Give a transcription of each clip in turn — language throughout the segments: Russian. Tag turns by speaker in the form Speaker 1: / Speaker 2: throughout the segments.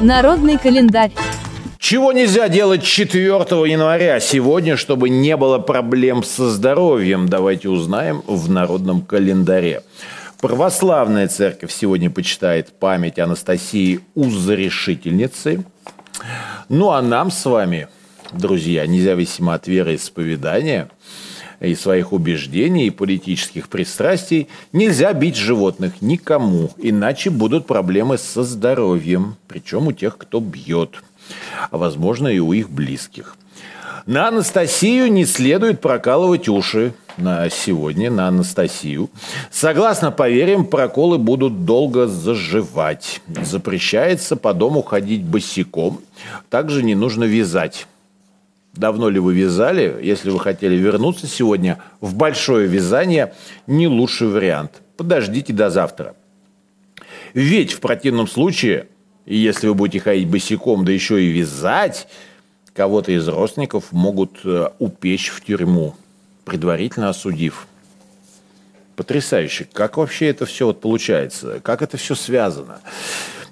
Speaker 1: Народный календарь.
Speaker 2: Чего нельзя делать 4 января сегодня, чтобы не было проблем со здоровьем? Давайте узнаем в народном календаре. Православная церковь сегодня почитает память Анастасии Узрешительницы. Ну а нам с вами, друзья, независимо от веры и исповедания – и своих убеждений и политических пристрастий, нельзя бить животных никому, иначе будут проблемы со здоровьем, причем у тех, кто бьет, а возможно и у их близких. На Анастасию не следует прокалывать уши на сегодня, на Анастасию. Согласно поверьям, проколы будут долго заживать. Запрещается по дому ходить босиком. Также не нужно вязать давно ли вы вязали, если вы хотели вернуться сегодня в большое вязание, не лучший вариант. Подождите до завтра. Ведь в противном случае, если вы будете ходить босиком, да еще и вязать, кого-то из родственников могут э, упечь в тюрьму, предварительно осудив. Потрясающе. Как вообще это все вот получается? Как это все связано?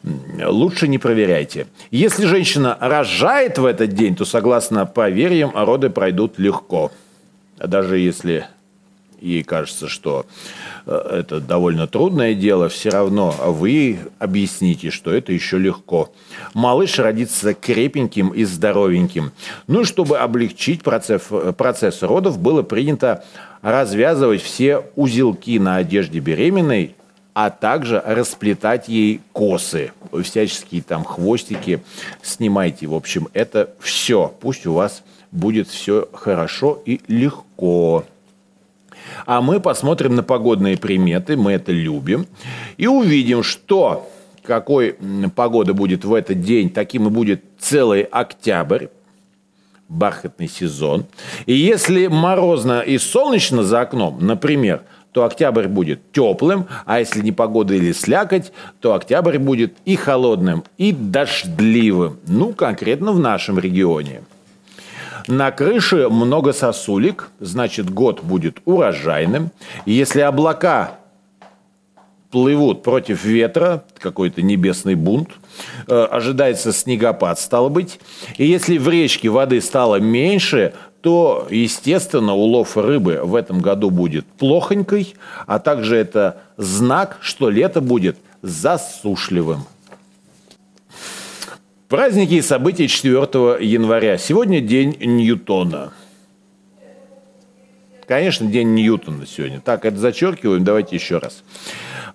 Speaker 2: Лучше не проверяйте. Если женщина рожает в этот день, то, согласно поверьям, роды пройдут легко. Даже если ей кажется, что э, это довольно трудное дело, все равно вы объясните, что это еще легко. Малыш родится крепеньким и здоровеньким. Ну и чтобы облегчить процесс, процесс родов, было принято развязывать все узелки на одежде беременной а также расплетать ей косы, всяческие там хвостики снимайте. В общем, это все. Пусть у вас будет все хорошо и легко. А мы посмотрим на погодные приметы, мы это любим, и увидим, что какой погода будет в этот день, таким и будет целый октябрь, бархатный сезон. И если морозно и солнечно за окном, например, то октябрь будет теплым, а если не погода или слякоть, то октябрь будет и холодным, и дождливым. Ну, конкретно в нашем регионе. На крыше много сосулек, значит, год будет урожайным. Если облака плывут против ветра, какой-то небесный бунт, э, ожидается снегопад, стало быть. И если в речке воды стало меньше, то, естественно, улов рыбы в этом году будет плохонькой, а также это знак, что лето будет засушливым. Праздники и события 4 января. Сегодня день Ньютона. Конечно, день Ньютона сегодня. Так, это зачеркиваем, давайте еще раз.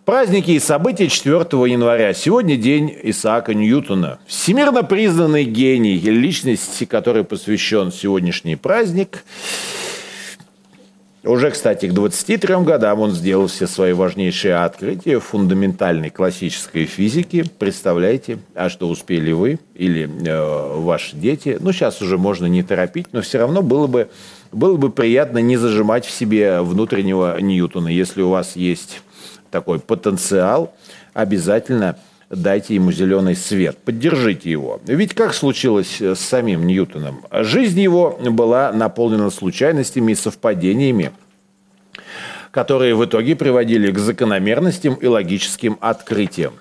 Speaker 2: Праздники и события 4 января. Сегодня день Исаака Ньютона. Всемирно признанный гений, личности, которой посвящен сегодняшний праздник. Уже, кстати, к 23 годам он сделал все свои важнейшие открытия фундаментальной классической физики. Представляете, а что успели вы или э, ваши дети? Ну, сейчас уже можно не торопить, но все равно было бы, было бы приятно не зажимать в себе внутреннего Ньютона. Если у вас есть такой потенциал, обязательно дайте ему зеленый свет, поддержите его. Ведь как случилось с самим Ньютоном? Жизнь его была наполнена случайностями и совпадениями, которые в итоге приводили к закономерностям и логическим открытиям.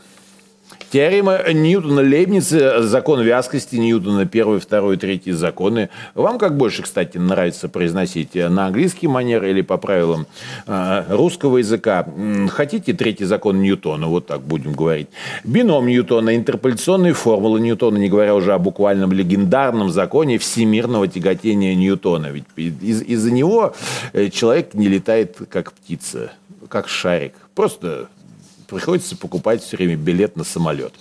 Speaker 2: Теорема Ньютона-Лейбница, закон вязкости Ньютона, первый, второй, третий законы. Вам как больше, кстати, нравится произносить на английский манер или по правилам э, русского языка? Хотите третий закон Ньютона, вот так будем говорить. Бином Ньютона, интерполяционные формулы Ньютона, не говоря уже о буквальном легендарном законе всемирного тяготения Ньютона. Ведь из- из-за него э, человек не летает как птица, как шарик. Просто приходится покупать все время билет на самолет.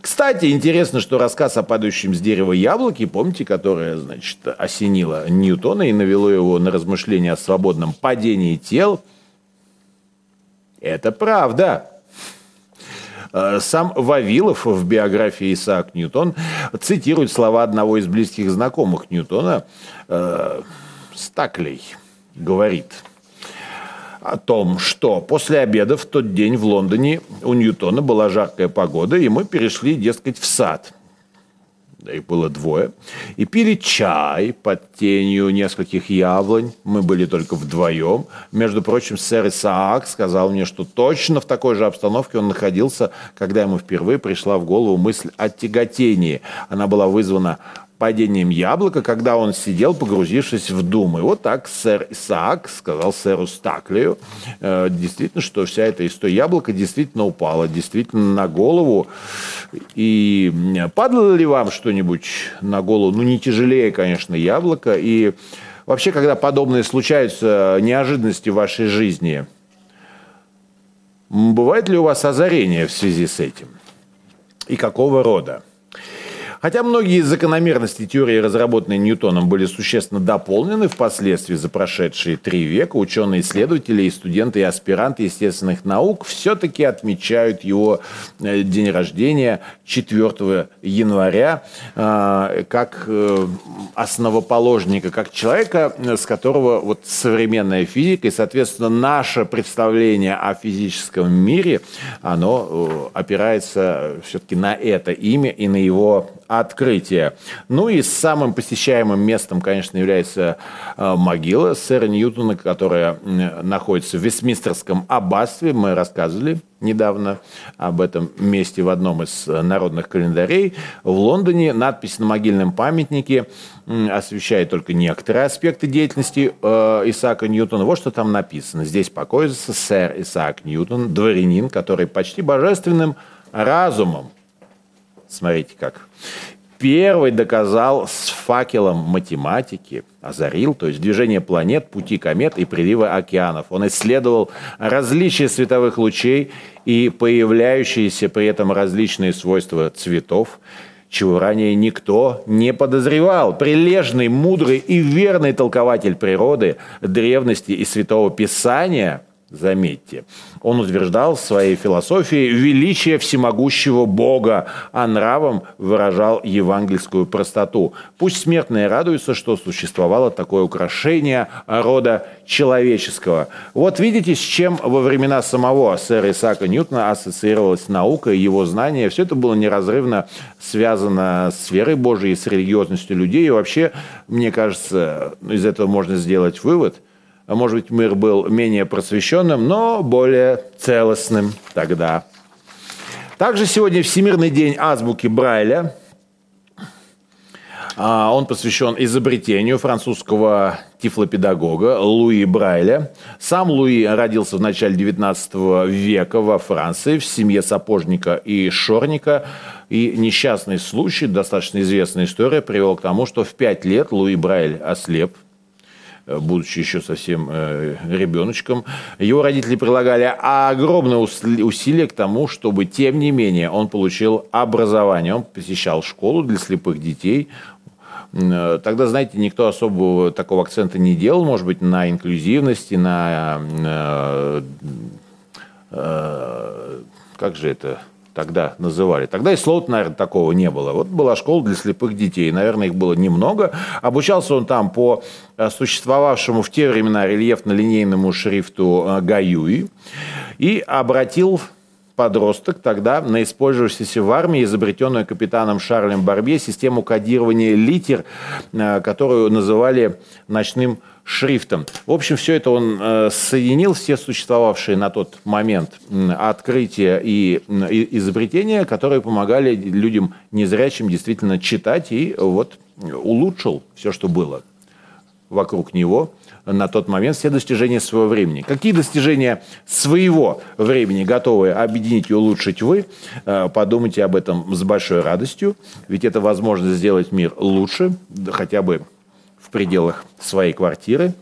Speaker 2: Кстати, интересно, что рассказ о падающем с дерева яблоке, помните, которое, значит, осенило Ньютона и навело его на размышления о свободном падении тел, это правда. Э, сам Вавилов в биографии Исаак Ньютон цитирует слова одного из близких знакомых Ньютона, э, Стаклей, говорит – о том, что после обеда в тот день в Лондоне у Ньютона была жаркая погода, и мы перешли, дескать, в сад. их было двое, и пили чай под тенью нескольких яблонь. Мы были только вдвоем. Между прочим, сэр Исаак сказал мне, что точно в такой же обстановке он находился, когда ему впервые пришла в голову мысль о тяготении. Она была вызвана падением яблока, когда он сидел, погрузившись в думы. Вот так сэр Исаак сказал сэру Стаклию, э, действительно, что вся эта история яблока действительно упала, действительно на голову. И падало ли вам что-нибудь на голову? Ну, не тяжелее, конечно, яблоко. И вообще, когда подобные случаются неожиданности в вашей жизни, бывает ли у вас озарение в связи с этим? И какого рода? Хотя многие закономерности теории, разработанные Ньютоном, были существенно дополнены впоследствии за прошедшие три века, ученые-исследователи и студенты и аспиранты естественных наук все-таки отмечают его э, день рождения 4 января э, как э, основоположника, как человека, с которого вот современная физика и, соответственно, наше представление о физическом мире, оно опирается все-таки на это имя и на его открытия. Ну и самым посещаемым местом, конечно, является э, могила сэра Ньютона, которая находится в Вестминстерском аббатстве. Мы рассказывали недавно об этом месте в одном из э, народных календарей. В Лондоне надпись на могильном памятнике освещает только некоторые аспекты деятельности э, Исаака Ньютона. Вот что там написано. Здесь покоится сэр Исаак Ньютон, дворянин, который почти божественным разумом Смотрите как. Первый доказал с факелом математики, озарил, то есть движение планет, пути комет и приливы океанов. Он исследовал различия световых лучей и появляющиеся при этом различные свойства цветов, чего ранее никто не подозревал. Прилежный, мудрый и верный толкователь природы, древности и святого писания – Заметьте, он утверждал в своей философии величие всемогущего Бога, а нравом выражал евангельскую простоту. Пусть смертные радуются, что существовало такое украшение рода человеческого. Вот видите, с чем во времена самого сэра Исаака Ньютона ассоциировалась наука и его знания. Все это было неразрывно связано с верой Божией, с религиозностью людей. И вообще, мне кажется, из этого можно сделать вывод – а может быть, мир был менее просвещенным, но более целостным тогда. Также сегодня Всемирный день азбуки Брайля. А, он посвящен изобретению французского тифлопедагога Луи Брайля. Сам Луи родился в начале XIX века во Франции в семье сапожника и шорника. И несчастный случай, достаточно известная история, привел к тому, что в пять лет Луи Брайль ослеп – будучи еще совсем э, ребеночком. Его родители прилагали огромное усилие к тому, чтобы, тем не менее, он получил образование. Он посещал школу для слепых детей. Э, тогда, знаете, никто особого такого акцента не делал, может быть, на инклюзивности, на... Э, э, как же это тогда называли. Тогда и слова, наверное, такого не было. Вот была школа для слепых детей. Наверное, их было немного. Обучался он там по э, существовавшему в те времена рельефно-линейному шрифту э, Гаюи. И обратил подросток тогда на использовавшуюся в армии, изобретенную капитаном Шарлем Барбе, систему кодирования литер, э, которую называли ночным шрифтом. В общем, все это он э, соединил, все существовавшие на тот момент открытия и, изобретения, которые помогали людям незрячим действительно читать, и вот улучшил все, что было вокруг него на тот момент все достижения своего времени. Какие достижения своего времени готовы объединить и улучшить вы? Э, подумайте об этом с большой радостью, ведь это возможность сделать мир лучше, хотя бы пределах своей квартиры.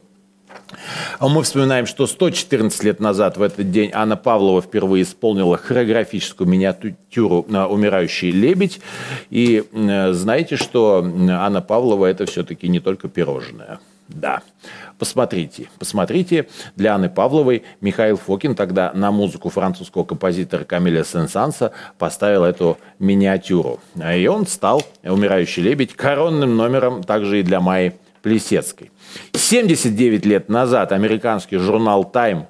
Speaker 2: А мы вспоминаем, что 114 лет назад в этот день Анна Павлова впервые исполнила хореографическую миниатюру «Умирающий лебедь». И знаете, что Анна Павлова – это все-таки не только пирожное. Да, посмотрите, посмотрите. Для Анны Павловой Михаил Фокин тогда на музыку французского композитора Камиля Сен-Санса поставил эту миниатюру. И он стал «Умирающий лебедь» коронным номером также и для Майи Плесецкой. 79 лет назад американский журнал «Тайм»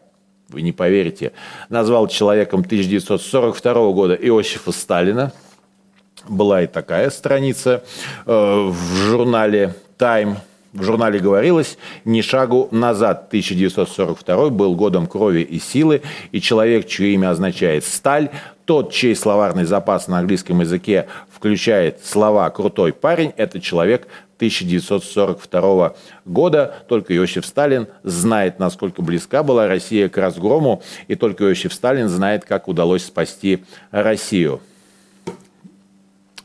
Speaker 2: вы не поверите, назвал человеком 1942 года Иосифа Сталина. была и такая страница э, в журнале Time. В журнале говорилось «Ни шагу назад». 1942 был годом крови и силы, и человек, чье имя означает «сталь», тот, чей словарный запас на английском языке включает слова «крутой парень», это человек 1942 года. Только Иосиф Сталин знает, насколько близка была Россия к разгрому, и только Иосиф Сталин знает, как удалось спасти Россию.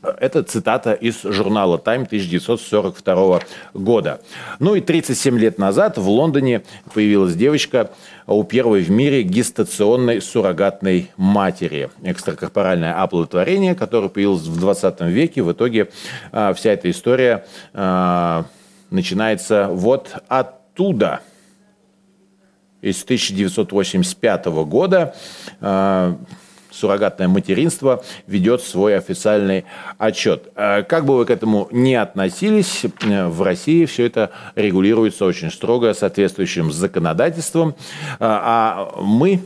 Speaker 2: Это цитата из журнала Time 1942 года. Ну и 37 лет назад в Лондоне появилась девочка у первой в мире гестационной суррогатной матери. Экстракорпоральное оплодотворение, которое появилось в 20 веке. В итоге а, вся эта история а, начинается вот оттуда. Из 1985 года а, суррогатное материнство ведет свой официальный отчет. Э, как бы вы к этому не относились, э, в России все это регулируется очень строго соответствующим законодательством, э, а мы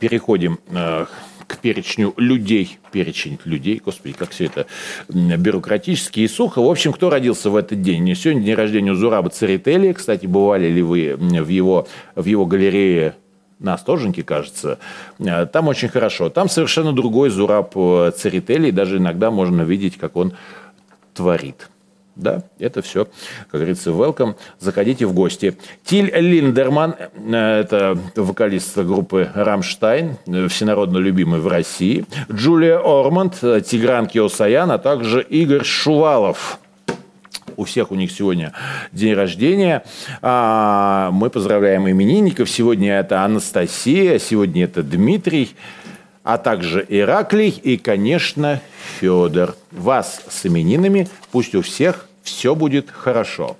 Speaker 2: переходим к перечню людей, перечень людей, господи, как все это бюрократически и сухо. В общем, кто родился в этот день? Сегодня день рождения у Зураба Церетели. Кстати, бывали ли вы в его, в его галерее на Остоженке, кажется, э, там очень хорошо. Там совершенно другой Зураб э, Церетели, даже иногда можно видеть, как он творит. Да, это все, как говорится, welcome. Заходите в гости. Тиль Линдерман, э, это вокалист группы «Рамштайн», всенародно любимый в России. Джулия Орманд, Тигран Киосаян, а также Игорь Шувалов – у всех у них сегодня день рождения. А, мы поздравляем именинников. Сегодня это Анастасия, сегодня это Дмитрий, а также Ираклий и, конечно, Федор. Вас с именинами. Пусть у всех все будет хорошо.